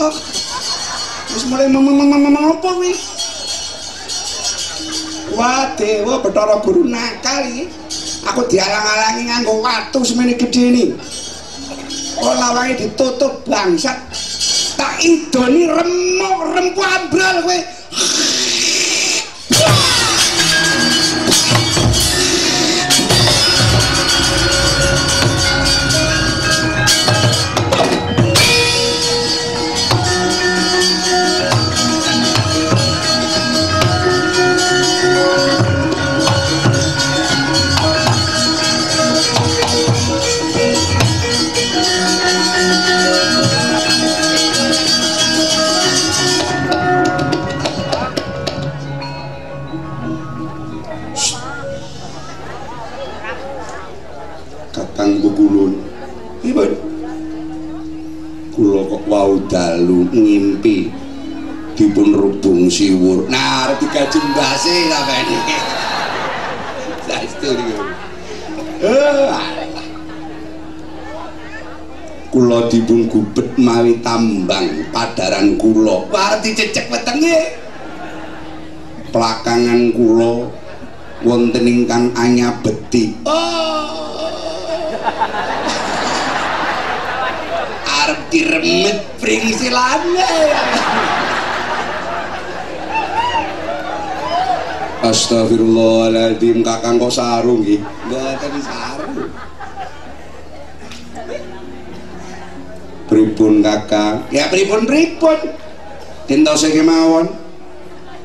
kok. Wis mulai kuwi? Wah, dewa Bathara Guru nakal iki. Aku dialang-alangi nganggo watu semene gedhe ini. Oh lawange ditutup bangsat. Tak idoni remuk rempu ambrol kowe. Kula kok wau dalu ngimpi dipun rubung siwur. Nah, arep digaji mbase sampeyan iki. Saestu. Kula dipun gubet mawi tambang padaran kula. Wah, dicecek wetenge. Pelakangan kula wonten ingkang anyabeti. Oh. Arep diremet pringsilane. Astagfirullahaladzim kakang kok sarung nggih. Mboten sarung. Pripun kakang? Ya pripun pripun? Dintose kemawon.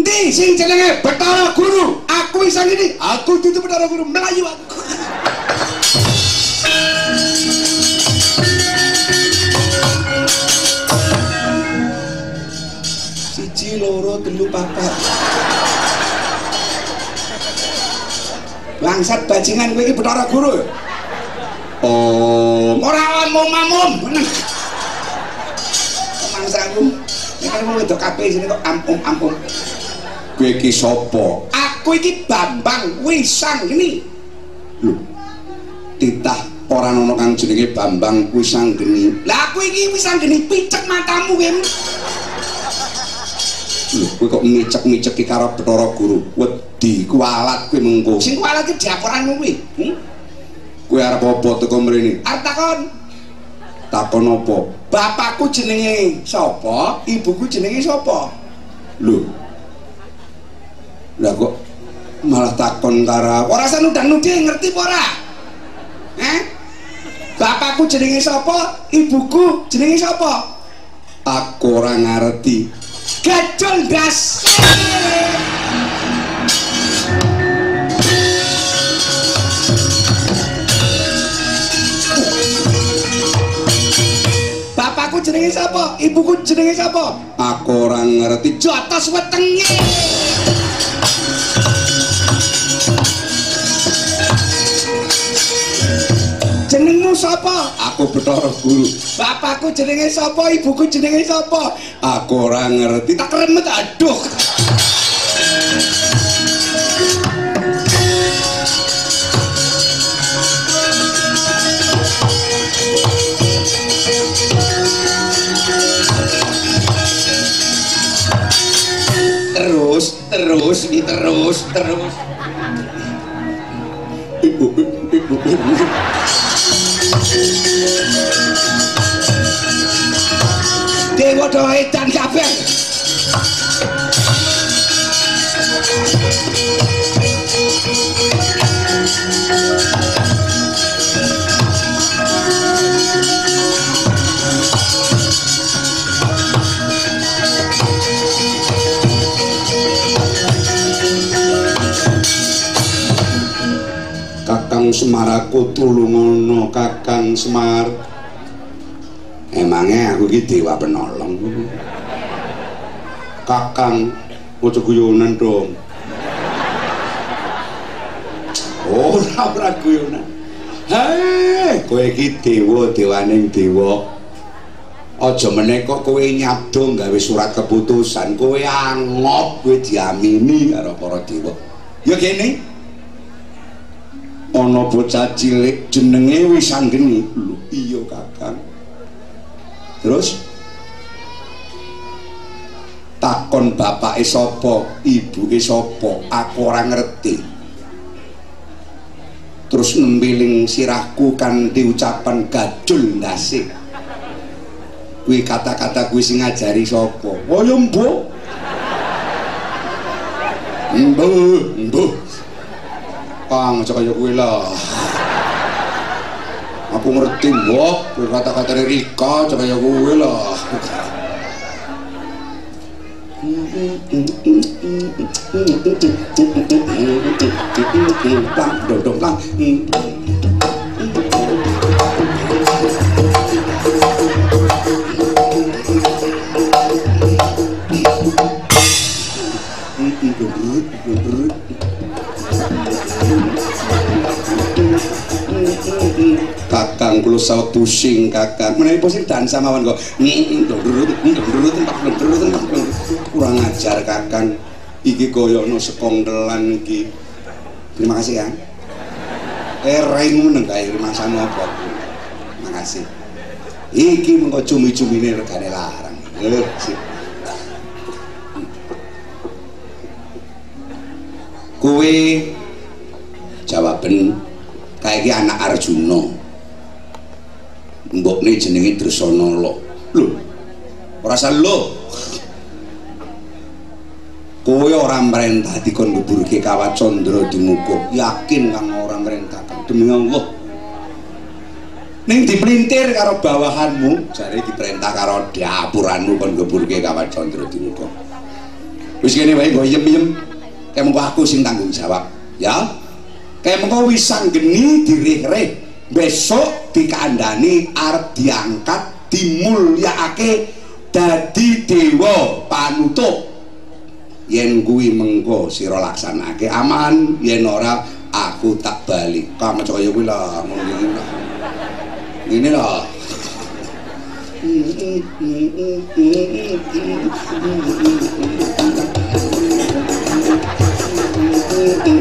Endi sing jenenge Bathara Guru? Aku isang ini. Aku dudu Bathara Guru Melayu aku. Loro telu papat. Bangsat bajingan kowe iki Bathara Guru. Oh, ora omong mamum. Mangsaku. Nek kan wong wedok kabeh sini kok ampung-ampung. Kowe iki sapa? Aku iki Bambang Wisang ini. Lho. Titah ora ana kang jenenge Bambang Wisanggeni. Lah aku iki Wisanggeni picek matamu kowe. Lho, kowe kok micek-miceki karo Bathara Guru. Wedi kualat kowe mengko. Sing kualat iki diaporanmu kuwi. Hmm? Kowe arep apa teko mrene? Arep takon. Takon apa? Bapakku jenenge sapa? Ibuku jenenge sapa? Lho. Lah kok malah takon karo ora usah nudan-nudi ngerti apa ora? Eh? Bapakku jenenge sapa? Ibuku jenenge sapa? Aku ora ngerti. Gajol das. Bapakku jenenge sapa? Ibuku jenenge sapa? Aku ora ngerti. Jotos wetenge. Sapa? Aku Bathara Guru. Bapakku jenenge sapa? Ibuku jenenge sapa? Aku ora ngerti. Tak remet aduh. Terus, terus, terus, terus. Dewa do edan kabeh. Kakang Semaraku tulungono Kakang Semar. Emangnya aku iki dewa penolong. Kakang ojo guyonan dong. Ora ora guyonan. Hei, kowe iki dewa dewaning dewa. Aja meneh kok kowe nyabdo gawe surat keputusan, kowe angop kowe diamini karo para dewa. Ya kene. ana bocah cilik jenenge Wisanggeni. Lho, iya Kakang. Terus takon bapake sapa, ibuke sapa, aku ora ngerti. Terus nembeling sirahku kanthi ucapan gajul ndase. Kuwi kata-kata kuwi sing ngajari sapa? Oh, yo mbuh. Mbuh. pang aja kaya kuwi lah. Aku ngerti mbok. Gue kata-katane Rika aja kaya gue lah. Thank you. Kakang kula sawo pusing kakang menawi pusing dan samawan kok kurang ajar kakang iki kaya ana sekongdelan iki. Terima kasih kan eh raimu neng kae masane apa? Terima kasih. Iki mengko cumi-cumine regane larang. Eh kowe jawaben kayak iki anak Arjuna mbokne jenenge Dresana lho lho ora lho. Kowe ora mrentah dikon ngeburke kawat Candra dimuka yakin kang ora mrentahkan demi Allah. Ning dipelintir karo bawahanmu jare diperintah karo diapuranmu kon ngeburke kawat Candra dimuka wis kene wae go yem-yem. Kaya mengko aku sing tanggung jawab. Ya? Kaya mengko wisang geni dirih-rih besok dikandani arep diangkat dimulyakake dadi dewa panutup. Yen kuwi mengko sira laksanake aman yen ora aku tak balik. Kamu kaya kuwi lah iki lah. Ngene lah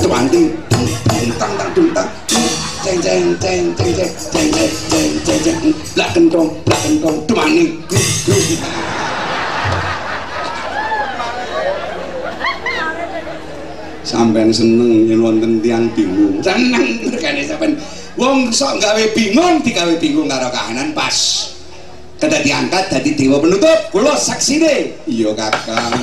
Tuanti, tang tang tang ceng ceng ceng ceng ceng ceng ceng ceng ceng blak kentong blak kentong tumani sampean seneng yen wonten tiyang bingung. Seneng mergane sampean wong sok gawe bingung digawe bingung karo kahanan pas. Kada diangkat dadi dewa penutup. Kula saksine. Iya kakang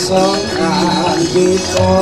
seorang kita